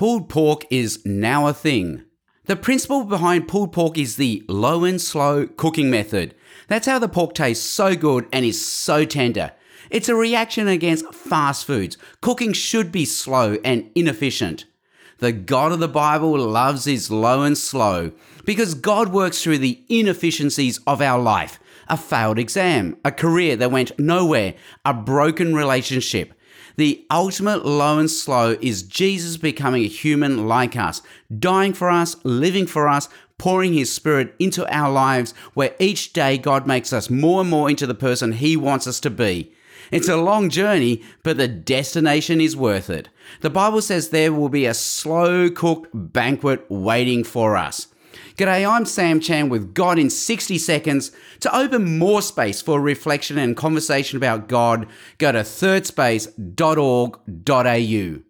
Pulled pork is now a thing. The principle behind pulled pork is the low and slow cooking method. That's how the pork tastes so good and is so tender. It's a reaction against fast foods. Cooking should be slow and inefficient. The God of the Bible loves his low and slow because God works through the inefficiencies of our life a failed exam, a career that went nowhere, a broken relationship. The ultimate low and slow is Jesus becoming a human like us, dying for us, living for us, pouring his spirit into our lives, where each day God makes us more and more into the person he wants us to be. It's a long journey, but the destination is worth it. The Bible says there will be a slow cooked banquet waiting for us. G'day, I'm Sam Chan with God in 60 Seconds. To open more space for reflection and conversation about God, go to thirdspace.org.au.